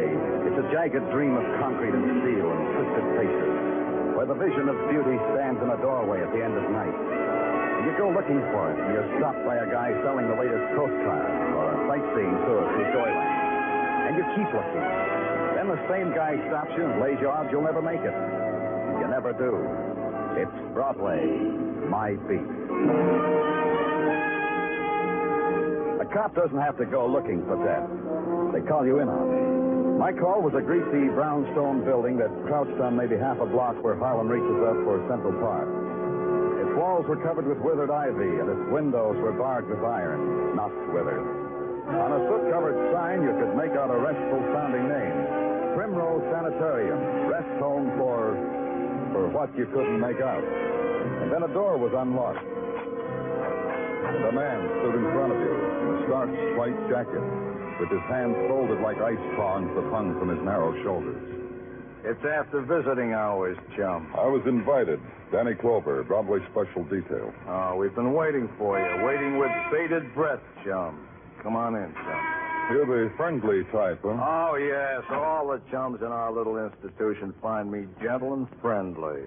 It's a jagged dream of concrete and steel and twisted faces, where the vision of beauty stands in a doorway at the end of night. And you go looking for it, and you're stopped by a guy selling the latest coast car or a sightseeing tour through Joyland. And you keep looking. Then the same guy stops you and lays you odds you'll never make it. You never do. It's Broadway, my beat. A cop doesn't have to go looking for death. They call you in on it. My call was a greasy brownstone building that crouched on maybe half a block where Harlem reaches up for Central Park. Its walls were covered with withered ivy, and its windows were barred with iron, not withered. On a soot-covered sign, you could make out a restful-sounding name. Primrose Sanitarium, rest home for... for what you couldn't make out. And then a door was unlocked. And a man stood in front of you in a starched white jacket, with his hands folded like ice prongs that hung from his narrow shoulders. It's after visiting hours, chum. I was invited. Danny Clover, Broadway Special Detail. Oh, we've been waiting for you, waiting with bated breath, chum. Come on in, chum. You're the friendly type, huh? Oh, yes. All the chums in our little institution find me gentle and friendly.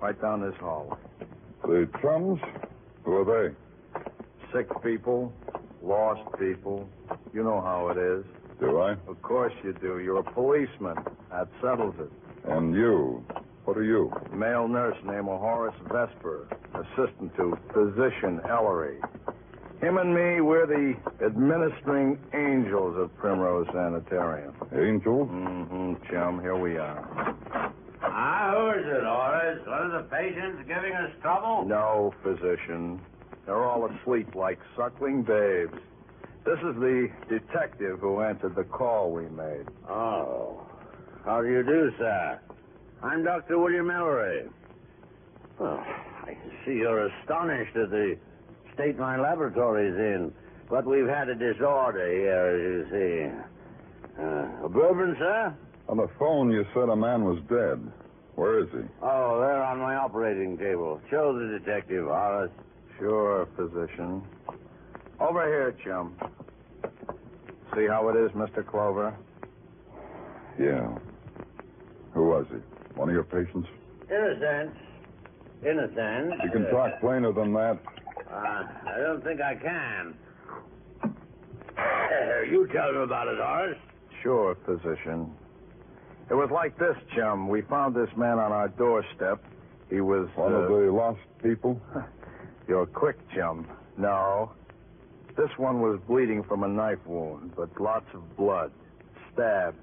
Right down this hall. The chums? Who are they? Sick people, lost people. You know how it is. Do I? Of course you do. You're a policeman. That settles it. And you? What are you? Male nurse named Horace Vesper, assistant to physician Ellery. Him and me, we're the administering angels of Primrose Sanitarium. Angels? Mm-hmm, chum. Here we are. Ah, who is it, Horace? One of the patients giving us trouble? No, physician. They're all asleep like suckling babes. This is the detective who answered the call we made. Oh. How do you do, sir? I'm Dr. William Ellery. Well, I see you're astonished at the state my laboratory's in. But we've had a disorder here, as you see. Uh, a bourbon, sir? On the phone, you said a man was dead. Where is he? Oh, they're on my operating table. Show the detective, Horace. Sure, physician. Over here, chum. See how it is, Mr. Clover? Yeah. Who was he? One of your patients? In a sense. In a sense. You can talk plainer than that. Uh, I don't think I can. Uh, you tell him about it, Horace. Sure, physician. It was like this, chum. We found this man on our doorstep. He was. One uh, of the lost people? You're quick, chum. No. This one was bleeding from a knife wound, but lots of blood. Stabbed.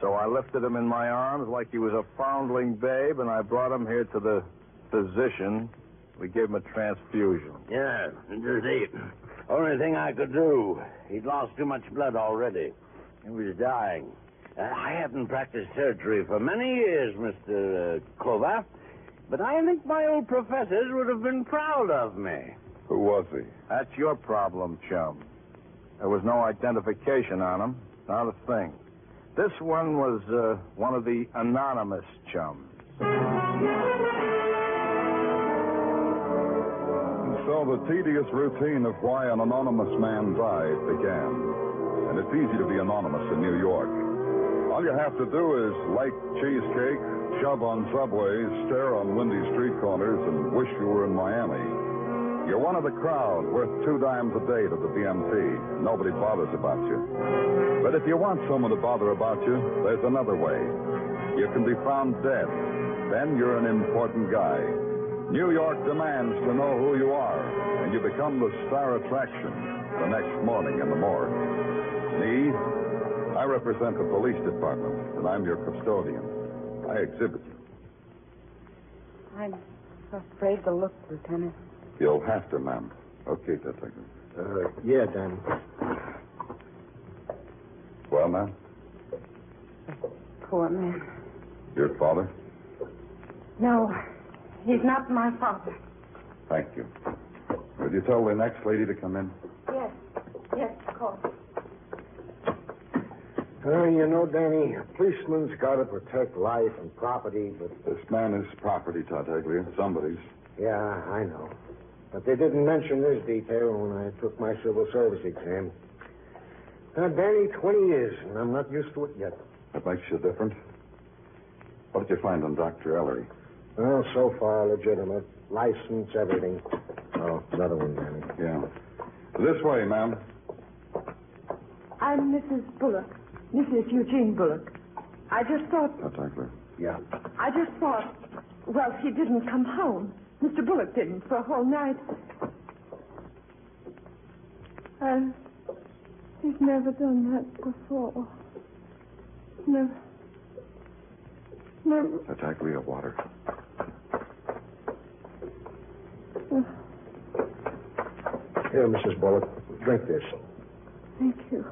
So I lifted him in my arms like he was a foundling babe, and I brought him here to the physician. We gave him a transfusion. Yeah, was the only thing I could do. He'd lost too much blood already. He was dying. Uh, I haven't practiced surgery for many years, Mr. Uh, Clover, but I think my old professors would have been proud of me. Who was he? That's your problem, chum. There was no identification on him. Not a thing. This one was uh, one of the anonymous chums. And so the tedious routine of why an anonymous man died began. And it's easy to be anonymous in New York. All you have to do is like cheesecake, shove on subways, stare on windy street corners, and wish you were in Miami. You're one of the crowd, worth two dimes a day to the BMT. Nobody bothers about you. But if you want someone to bother about you, there's another way. You can be found dead. Then you're an important guy. New York demands to know who you are, and you become the star attraction the next morning in the morgue. Me, I represent the police department, and I'm your custodian. I exhibit you. I'm afraid to look, Lieutenant. You'll have to, ma'am. Okay, Detective. Uh, yeah, Danny. Well, ma'am, Poor man. your father? No, he's not my father. Thank you. Will you tell the next lady to come in? Yes, yes, of course. Uh, you know, Danny, a policeman's got to protect life and property, but This man is property, Tartaglia. Somebody's. yeah, I know. But they didn't mention this detail when I took my civil service exam. Uh, Danny, 20 years, and I'm not used to it yet. That makes you different. What did you find on Dr. Ellery? Well, so far, legitimate. License, everything. Oh, another one, Danny. Yeah. This way, ma'am. I'm Mrs. Bullock. Mrs. Eugene Bullock. I just thought, Tartaglia. Yeah. I just thought, well, he didn't come home. Mr. Bullock didn't for a whole night. And he's never done that before. Never. Never. Tartaglia, water. Here, Mrs. Bullock, drink this. Thank you.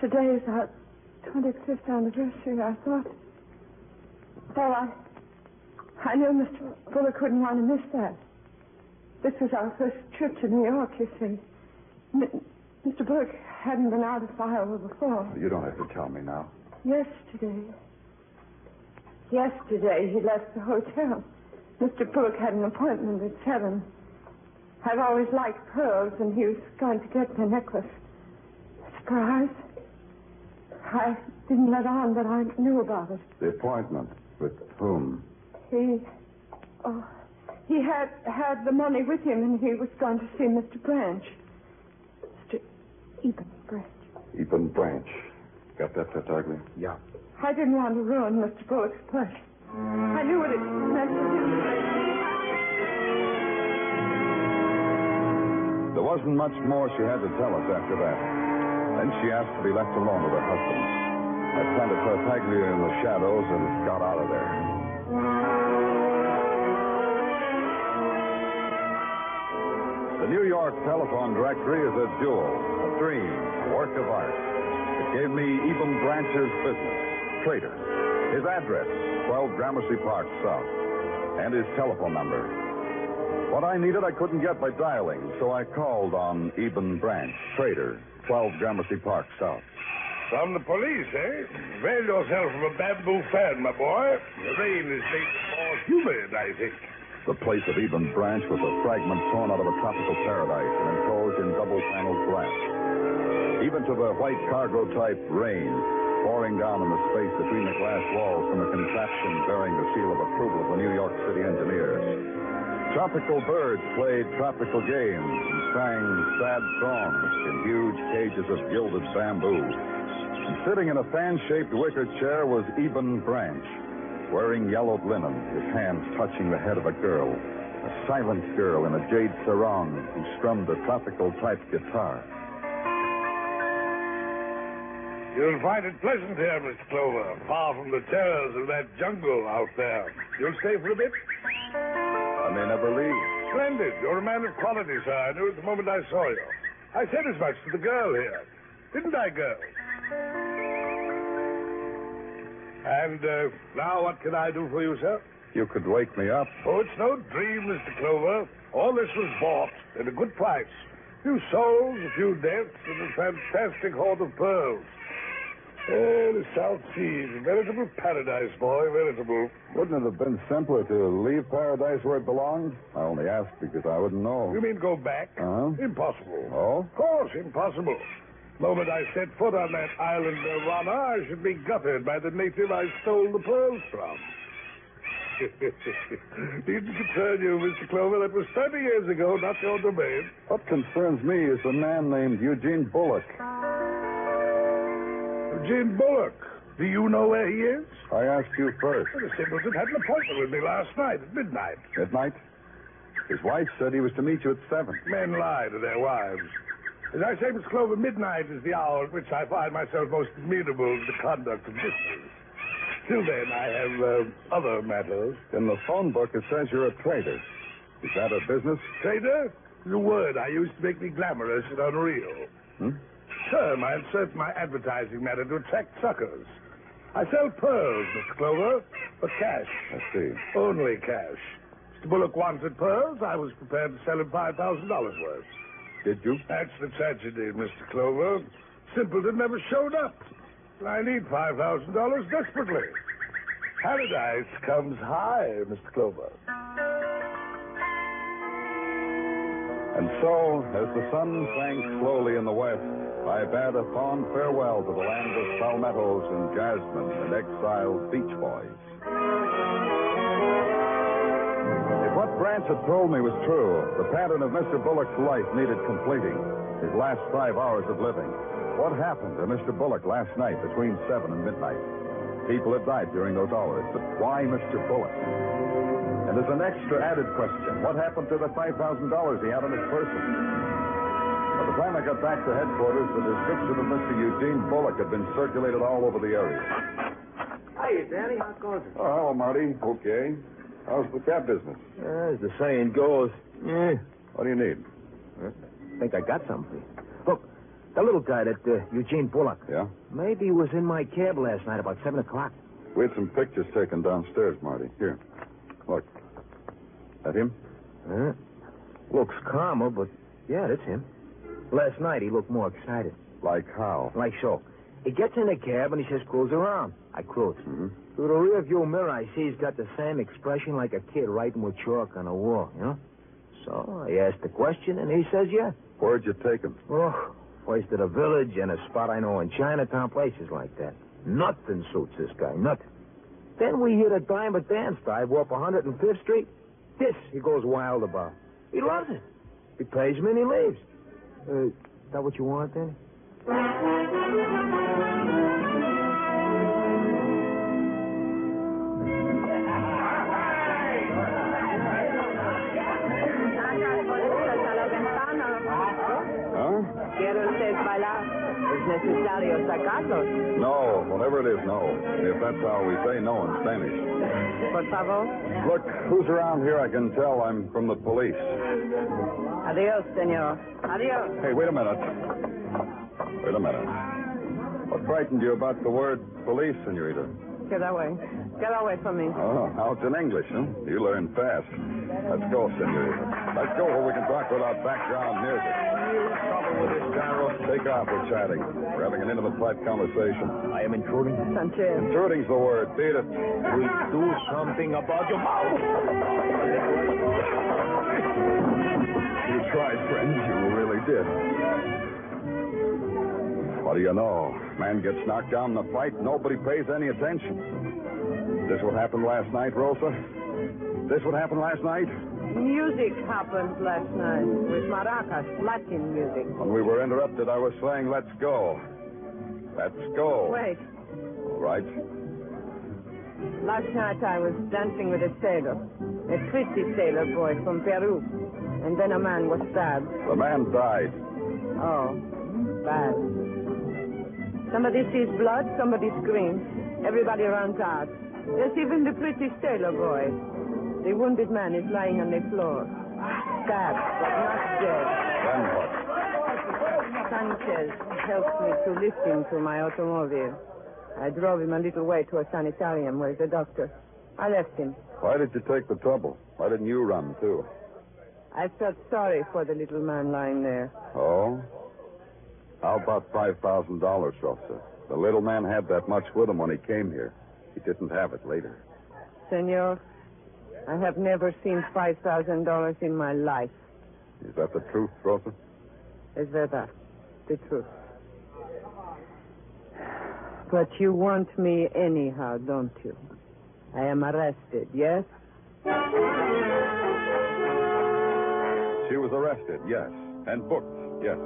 Today is our 25th anniversary, I thought. Well, I. I knew Mr. Bullock wouldn't want to miss that. This was our first trip to New York, you see. M- Mr. Bullock hadn't been out of Iowa before. You don't have to tell me now. Yesterday. Yesterday, he left the hotel. Mr. Bullock had an appointment at seven. I've always liked pearls, and he was going to get the necklace. Surprise? I didn't let on that I knew about it. The appointment. With whom? He, oh, he had had the money with him, and he was going to see Mr. Branch. Mr. Eben Branch. Eben Branch. Got that, Tartaglia? Yeah. I didn't want to ruin Mr. Bullock's pleasure. I knew what it meant to him. There wasn't much more she had to tell us after that. Then she asked to be left alone with her husband. I planted Tartaglia in the shadows and got out of there. The New York telephone directory is a jewel, a dream, a work of art. It gave me Eben Branch's business, trader, his address, 12 Gramercy Park South, and his telephone number. What I needed, I couldn't get by dialing, so I called on Eben Branch, trader, 12 Gramercy Park South. From the police, eh? Veil yourself from a bamboo fan, my boy. The rain is made more humid, I think. The place of Eben Branch was a fragment torn out of a tropical paradise and enclosed in double-paneled glass. Even to the white cargo-type rain pouring down in the space between the glass walls from a contraption bearing the seal of approval of the New York City engineers. Tropical birds played tropical games and sang sad songs in huge cages of gilded bamboo. And sitting in a fan-shaped wicker chair was Eben Branch, wearing yellowed linen, his hands touching the head of a girl, a silent girl in a jade sarong who strummed a tropical-type guitar. You'll find it pleasant here, Mr. Clover, far from the terrors of that jungle out there. You'll stay for a bit? I may never leave. Splendid. You're a man of quality, sir. I knew it the moment I saw you. I said as much to the girl here. Didn't I, girl? And uh, now what can I do for you, sir? You could wake me up. Oh, it's no dream, Mr. Clover. All this was bought at a good price. A few souls, a few deaths, and a fantastic hoard of pearls. Oh, the South Seas, a veritable paradise, boy, veritable. Wouldn't it have been simpler to leave paradise where it belonged? I only asked because I wouldn't know. You mean go back? Uh-huh. Impossible. Oh? Of course, impossible. The Moment I set foot on that island nirvana, I should be gutted by the native I stole the pearls from. Needn't concern you, Mr. Clover. That was 30 years ago, not your domain. What concerns me is a man named Eugene Bullock. Eugene Bullock. Do you know where he is? I asked you first. Well, the simpleton had an appointment with me last night at midnight. At night? His wife said he was to meet you at 7. Men lie to their wives. As I say, Miss Clover, midnight is the hour at which I find myself most amenable to the conduct of business. Till then, I have uh, other matters. In the phone book, it says you're a trader. Is that a business? Trader a word I use to make me glamorous and unreal. Hmm? Term I insert my advertising matter to attract suckers. I sell pearls, Mr. Clover, for cash. I see. Only cash. Mr. Bullock wanted pearls. I was prepared to sell him $5,000 worth. Did you? That's the tragedy, Mr. Clover. Simpleton never showed up. I need $5,000 desperately. Paradise comes high, Mr. Clover. And so, as the sun sank slowly in the west, I bade a fond farewell to the land of palmettos and jasmine and exiled beach boys. If what Branch had told me was true, the pattern of Mr. Bullock's life needed completing. His last five hours of living. What happened to Mr. Bullock last night between 7 and midnight? People had died during those hours, but why Mr. Bullock? And there's an extra added question. What happened to the $5,000 he had on his person? By the time I got back to headquarters, the description of Mr. Eugene Bullock had been circulated all over the area. Hey, Danny, how goes it? Oh, hello, Marty. Okay. How's the cab business? As the saying goes, eh, What do you need? I think I got something. Look, the little guy, that uh, Eugene Bullock, Yeah? maybe he was in my cab last night about 7 o'clock. We had some pictures taken downstairs, Marty. Here. Look. That him? Huh? Looks calmer, but yeah, that's him. Last night he looked more excited. Like how? Like so. He gets in the cab and he says, cruise around. I cruise. Mm-hmm. Through the rear view mirror, I see he's got the same expression like a kid writing with chalk on a wall, you know? So I asked the question and he says, yeah. Where'd you take him? Oh, first to the village and a spot I know in Chinatown, places like that. Nothing suits this guy, nothing. Then we hit a dime a dance dive up 105th Street. This he goes wild about. He loves it. He pays me and he leaves. Uh, is that what you want, then? Huh? ¿Quiere usted bailar? ¿Es necesario sacarlos? No, whatever it is, no. If that's how we say no in Spanish. Por favor. Look, who's around here? I can tell I'm from the police. Adiós, señor. Adiós. Hey, wait a minute. Wait a minute. What frightened you about the word police, senorita? Get away. Get away from me. Oh, now it's in English, huh? You learn fast. Let's go, senorita. Let's go where we can talk without background music. With this gyro, take off. We're chatting. We're having an intimate, private conversation. I am intruding. Sanchez. Intruding's the word. Beat it. We do something about your mouth. You tried, friend. You really did. What do you know? Man gets knocked down in the fight, nobody pays any attention. This what happened last night, Rosa? This what happened last night? Music happened last night with maracas, Latin music. When we were interrupted, I was saying, let's go. Let's go. Wait. All right. Last night I was dancing with a sailor, a pretty sailor boy from Peru. And then a man was stabbed. The man died. Oh, bad. Somebody sees blood, somebody screams. Everybody runs out. Yes, even the pretty sailor boy. The wounded man is lying on the floor. Stabbed, but not dead. Then what? Sanchez helped me to lift him to my automobile. I drove him a little way to a sanitarium where the doctor. I left him. Why did you take the trouble? Why didn't you run, too? I felt sorry for the little man lying there. Oh? How about $5,000, Rosa? The little man had that much with him when he came here. He didn't have it later. Senor, I have never seen $5,000 in my life. Is that the truth, Rosa? Es verdad. The truth. But you want me anyhow, don't you? I am arrested, yes? She was arrested, yes. And booked, yes.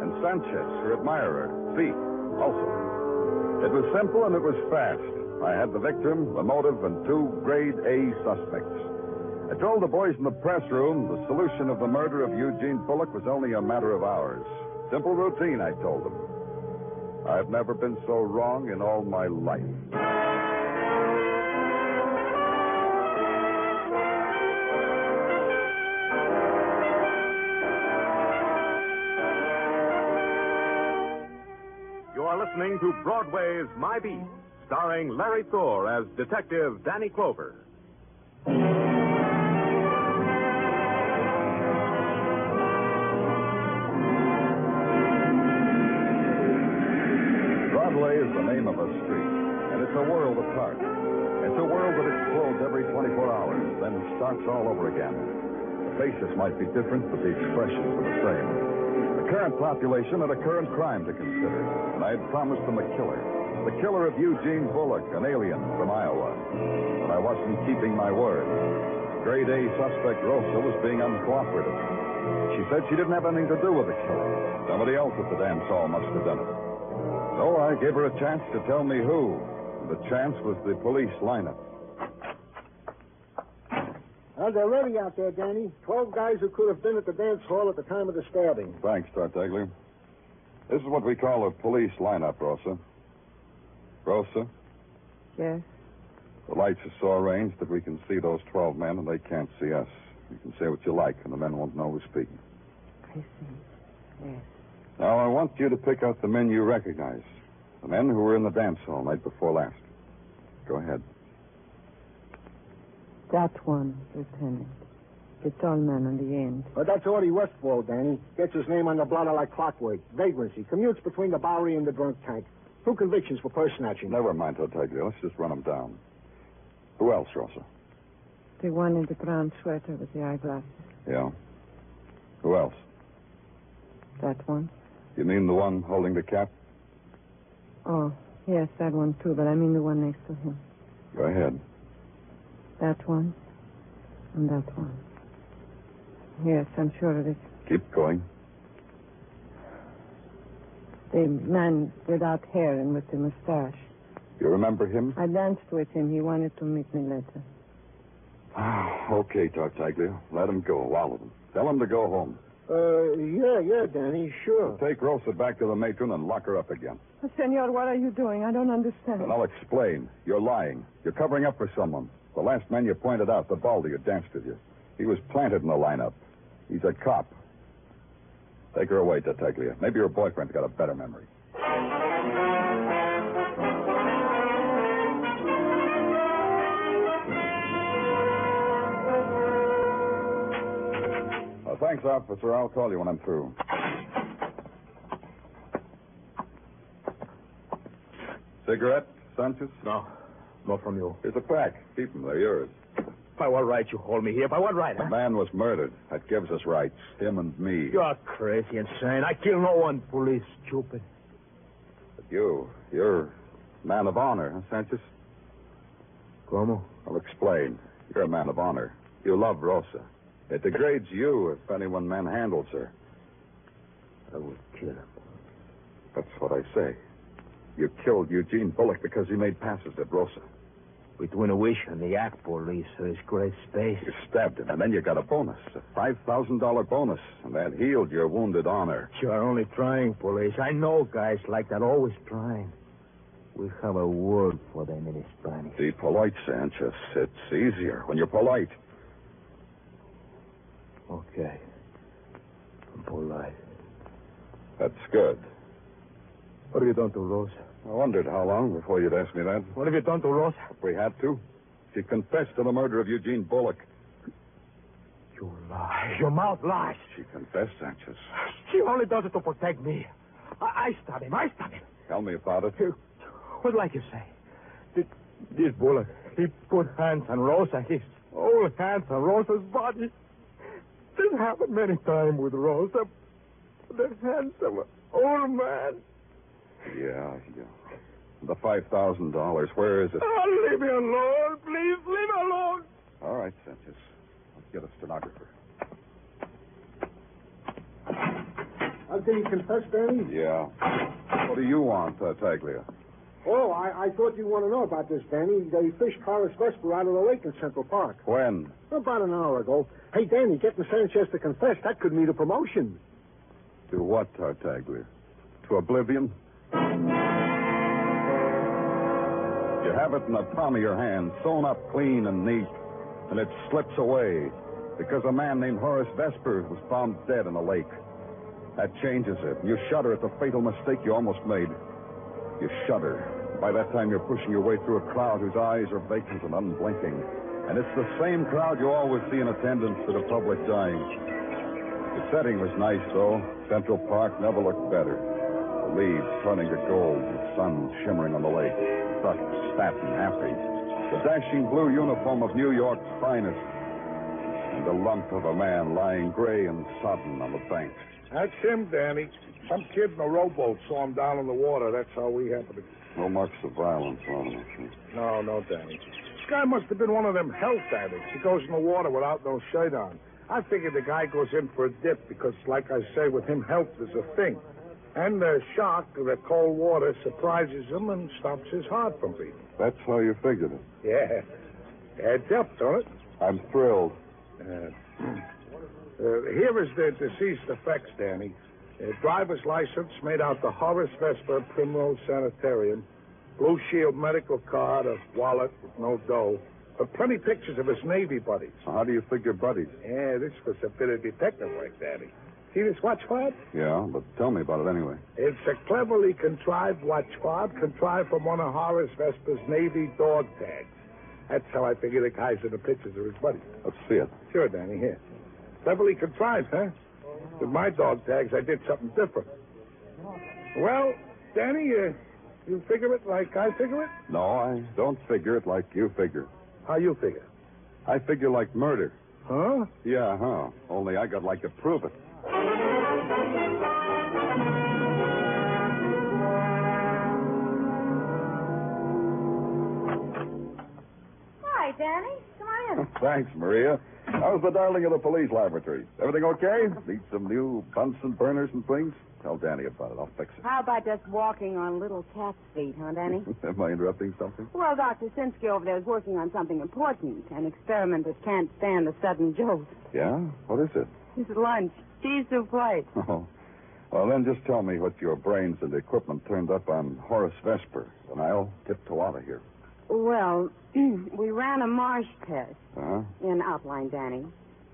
And Sanchez, her admirer, thief, also. It was simple and it was fast. I had the victim, the motive, and two grade A suspects. I told the boys in the press room the solution of the murder of Eugene Bullock was only a matter of hours. Simple routine, I told them. I've never been so wrong in all my life. Listening to Broadway's My Beat, starring Larry Thor as Detective Danny Clover. Broadway is the name of a street, and it's a world apart. It's a world that explodes every 24 hours, then starts all over again. Faces might be different, but the expressions were the same. The current population had a current crime to consider, and I had promised them a killer. The killer of Eugene Bullock, an alien from Iowa. But I wasn't keeping my word. Grade A suspect Rosa was being uncooperative. She said she didn't have anything to do with the killing. Somebody else at the dance hall must have done it. So I gave her a chance to tell me who. The chance was the police lineup. Well, they're ready out there, Danny. Twelve guys who could have been at the dance hall at the time of the stabbing. Thanks, Tartaglia. This is what we call a police lineup, Rosa. Rosa, Yes. the lights are so arranged that we can see those 12 men and they can't see us. You can say what you like, and the men won't know we're speaking. I see. Yes. Now, I want you to pick out the men you recognize. The men who were in the dance hall night before last. Go ahead. That one, Lieutenant. The tall man on the end. But that's Artie Westfall, Danny. Gets his name on the blotter like clockwork. Vagrancy. Commutes between the Bowery and the drunk tank. Two convictions for purse snatching. Never mind, Tartaglia. Let's just run them down. Who else, Rosa? The one in the brown sweater with the eyeglasses. Yeah. Who else? That one. You mean the one holding the cap? Oh, yes, that one too, but I mean the one next to him. Go ahead. That one. And that one. Yes, I'm sure of it. Keep going. The man without hair and with the mustache. You remember him? I danced with him. He wanted to meet me later. okay, Tartaglia. Let him go, all of them. Tell him to go home. Uh, yeah, yeah, Danny, sure. Take Rosa back to the matron and lock her up again. Senor, what are you doing? I don't understand. And I'll explain. You're lying. You're covering up for someone. The last man you pointed out, the baldy who danced with you. He was planted in the lineup. He's a cop. Take her away, Tartaglia. Maybe your boyfriend's got a better memory. Uh, thanks, officer. I'll call you when I'm through. Cigarette, Sanchez? No. No from you. Here's a pack. Keep them. They're yours. By what right you hold me here? By what right, The huh? man was murdered. That gives us rights. Him and me. You're crazy, insane. I kill no one, police. Stupid. But you, you're a man of honor, huh, Sanchez? Como? I'll explain. You're a man of honor. You love Rosa. It degrades you if anyone manhandles her. I will kill him. That's what I say. You killed Eugene Bullock because he made passes at Rosa. Between a wish and the act, police, there's great space. You stabbed him, and then you got a bonus, a $5,000 bonus, and that healed your wounded honor. You're only trying, police. I know guys like that, always trying. We have a word for them in Spanish. Be polite, Sanchez. It's easier when you're polite. Okay. I'm polite. That's good. What have you done to Rosa? I wondered how long before you'd ask me that. What have you done to Rosa? If we had to. She confessed to the murder of Eugene Bullock. You lie. Your mouth lies. She confessed, Sanchez. She only does it to protect me. I, I stabbed him. I stabbed him. Tell me about it. What like you say? This, this bullet, he put hands on Rosa. His old hands on Rosa's body. This happened many times with Rosa. The hands of an old man. Yeah, yeah. The $5,000. Where is it? Oh, leave me alone, please. Leave me alone. All right, Sanchez. Let's get a stenographer. Uh, did he confess, Danny? Yeah. What do you want, uh, Taglia? Oh, I, I thought you'd want to know about this, Danny. They fished Horace Vesper out of the lake in Central Park. When? About an hour ago. Hey, Danny, getting Sanchez to confess, that could mean a promotion. To what, Tartaglia? To oblivion? You have it in the palm of your hand, sewn up clean and neat, and it slips away because a man named Horace Vesper was found dead in a lake. That changes it. You shudder at the fatal mistake you almost made. You shudder. By that time, you're pushing your way through a crowd whose eyes are vacant and unblinking. And it's the same crowd you always see in attendance to the public dying. The setting was nice, though. Central Park never looked better. Leaves turning to gold, the sun shimmering on the lake. Buck fat and happy. The dashing blue uniform of New York's finest. And the lump of a man lying gray and sodden on the bank. That's him, Danny. Some kid in a rowboat saw him down in the water. That's how we happened to. No marks of violence on him. No, no, Danny. This guy must have been one of them health addicts. He goes in the water without no shirt on. I figured the guy goes in for a dip because, like I say, with him, health is a thing. And the shock of the cold water surprises him and stops his heart from beating. That's how you figured it. Yeah. Adds up, don't it? I'm thrilled. Uh, uh, here is the deceased effects, Danny. Uh, driver's license made out the Horace Vesper Primrose Sanitarium, Blue Shield medical card, a wallet with no dough, but plenty pictures of his Navy buddies. How do you figure buddies? Yeah, this was a bit of detective work, Danny. See this watch fob? Yeah, but tell me about it anyway. It's a cleverly contrived watch fob, contrived from one of Horace Vesper's Navy dog tags. That's how I figure the guys in the pictures are his buddies. Let's see it. Sure, Danny, here. Cleverly contrived, huh? With my dog tags, I did something different. Well, Danny, you, you figure it like I figure it? No, I don't figure it like you figure. How you figure? I figure like murder. Huh? Yeah, huh. Only I got like to prove it. Thanks, Maria. How's the darling of the police laboratory? Everything okay? Need some new Bunsen burners and things? Tell Danny about it. I'll fix it. How about just walking on little cat's feet, huh, Danny? Am I interrupting something? well, Dr. Sinsky over there is working on something important, an experiment that can't stand a sudden jolt. Yeah? What is it? It's lunch. Cheese soup plate. Oh. Well, then just tell me what your brains and equipment turned up on Horace Vesper, and I'll tiptoe out of here. Well, we ran a marsh test Huh? in outline, Danny.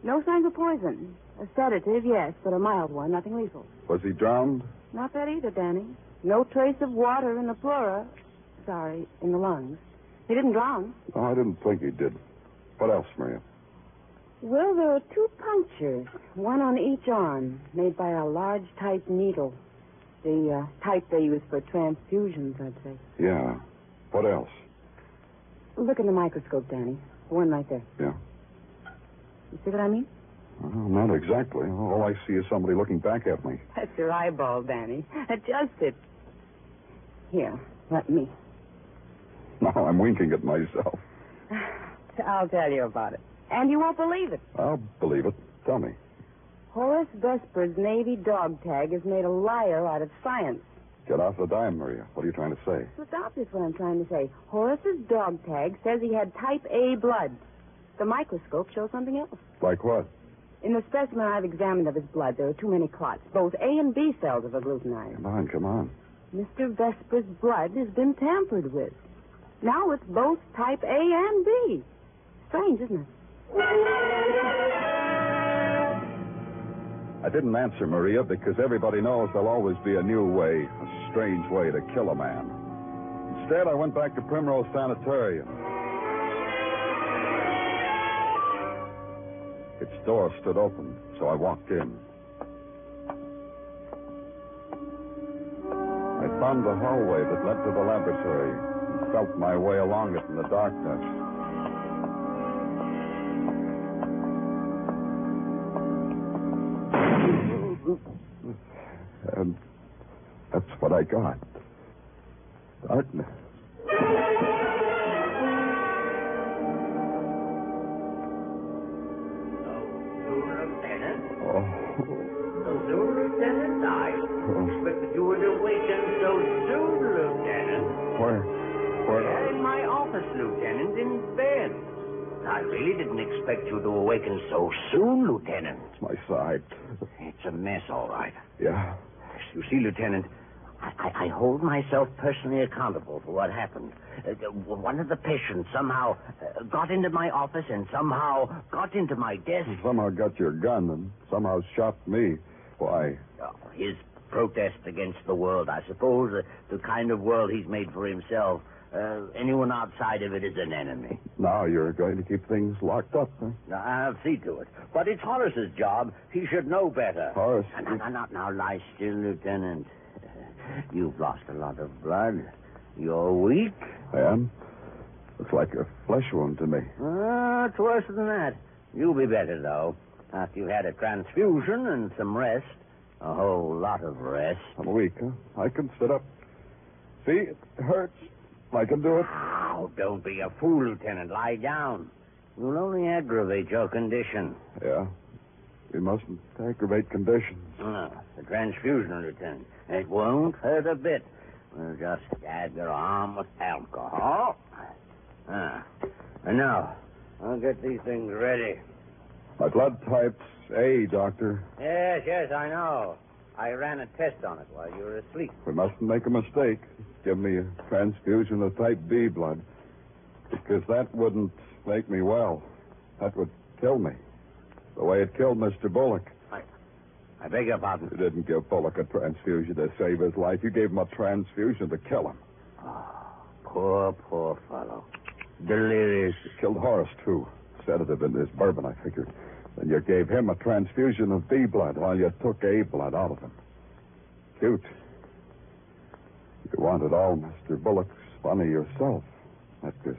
No signs of poison. A sedative, yes, but a mild one, nothing lethal. Was he drowned? Not that either, Danny. No trace of water in the pleura. Sorry, in the lungs. He didn't drown. No, I didn't think he did. What else, Maria? Well, there are two punctures, one on each arm, made by a large type needle. The uh, type they use for transfusions, I'd say. Yeah. What else? Look in the microscope, Danny. The one right there. Yeah. You see what I mean? Well, not exactly. All I see is somebody looking back at me. That's your eyeball, Danny. Adjust it. Here, let me. No, I'm winking at myself. I'll tell you about it. And you won't believe it. I'll believe it. Tell me. Horace Vesper's Navy dog tag has made a liar out of science. Get off the dime, Maria. What are you trying to say? It's obvious what I'm trying to say. Horace's dog tag says he had type A blood. The microscope shows something else. Like what? In the specimen I've examined of his blood, there are too many clots, both A and B cells of agglutinized. Come on, come on. Mr. Vesper's blood has been tampered with. Now it's both type A and B. Strange, isn't it? I didn't answer Maria because everybody knows there'll always be a new way, a strange way to kill a man. Instead, I went back to Primrose Sanitarium. Its door stood open, so I walked in. I found the hallway that led to the laboratory and felt my way along it in the darkness. I got. Darkness. Lieutenant? Oh, So soon, Lieutenant? I expected you would awaken so soon, Lieutenant. where? Where? In my office, Lieutenant, in bed. I really didn't expect you to awaken so soon, Lieutenant. My side. It's a mess, all right. Yeah. You see, Lieutenant, I, I, hold myself personally accountable for what happened. Uh, uh, one of the patients somehow uh, got into my office and somehow got into my desk. Somehow got your gun and somehow shot me. Why? Oh, his protest against the world, I suppose, uh, the kind of world he's made for himself. Uh, anyone outside of it is an enemy. Now you're going to keep things locked up, huh? I'll see to it. But it's Horace's job. He should know better. Horace? Now, now, now, now, lie still, Lieutenant. You've lost a lot of blood. You're weak. I am. Looks like a flesh wound to me. Ah, it's worse than that. You'll be better, though, after you've had a transfusion and some rest. A whole lot of rest. I'm weak, huh? I can sit up. See, it hurts. I can do it. Now, don't be a fool, Lieutenant. Lie down. You'll only aggravate your condition. Yeah. We mustn't aggravate conditions. Ah, the transfusion, Lieutenant. It won't hurt a bit. We'll just dab your arm with alcohol. Ah. And now, I'll get these things ready. My blood type's A, Doctor. Yes, yes, I know. I ran a test on it while you were asleep. We mustn't make a mistake. Give me a transfusion of type B blood. Because that wouldn't make me well. That would kill me. The way it killed Mr. Bullock. I beg your pardon. You didn't give Bullock a transfusion to save his life. You gave him a transfusion to kill him. Ah, poor, poor fellow. Delirious. You killed Horace, too. Sedative in his bourbon, I figured. Then you gave him a transfusion of B blood while you took A blood out of him. Cute. You wanted all Mr. Bullock's funny yourself. Not this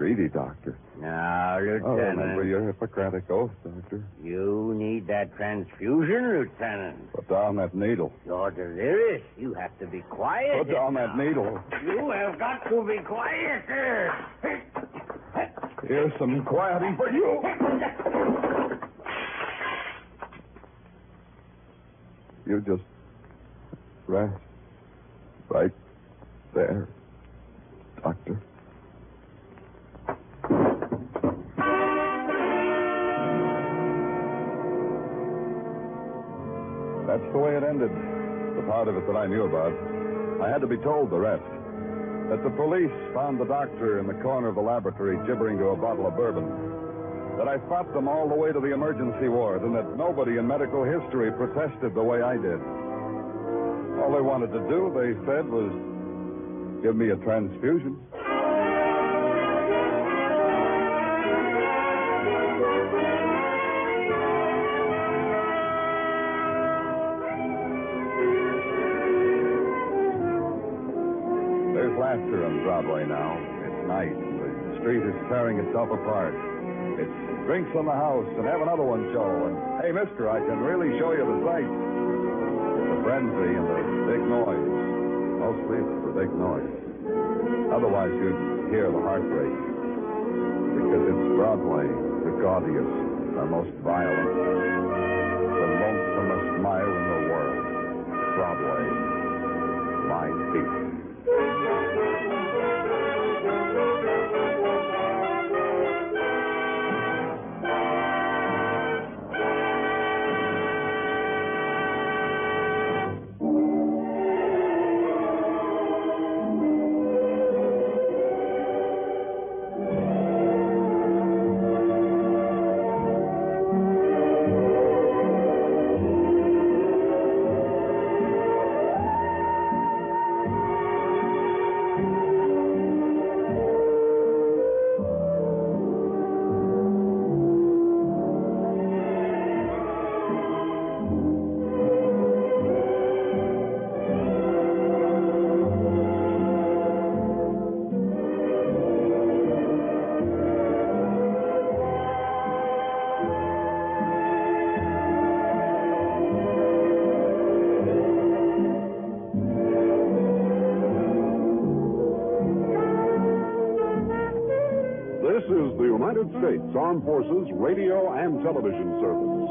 greedy doctor. Now, Oh, Lieutenant. remember your Hippocratic oath, Doctor. You need that transfusion, Lieutenant. Put down that needle. You're delirious. You have to be quiet. Put down that needle. You have got to be quiet. Here's some quieting for you. You just rest right there, Doctor. That's the way it ended. The part of it that I knew about. I had to be told the rest. That the police found the doctor in the corner of the laboratory gibbering to a bottle of bourbon. That I fought them all the way to the emergency ward, and that nobody in medical history protested the way I did. All they wanted to do, they said, was give me a transfusion. Tearing itself apart. It's drinks on the house and have another one show. And hey, mister, I can really show you the sights. The frenzy and the big noise. Mostly it's the big noise. Otherwise, you'd hear the heartbreak. Because it's Broadway, the gaudiest, the most violent, Forces radio and television service.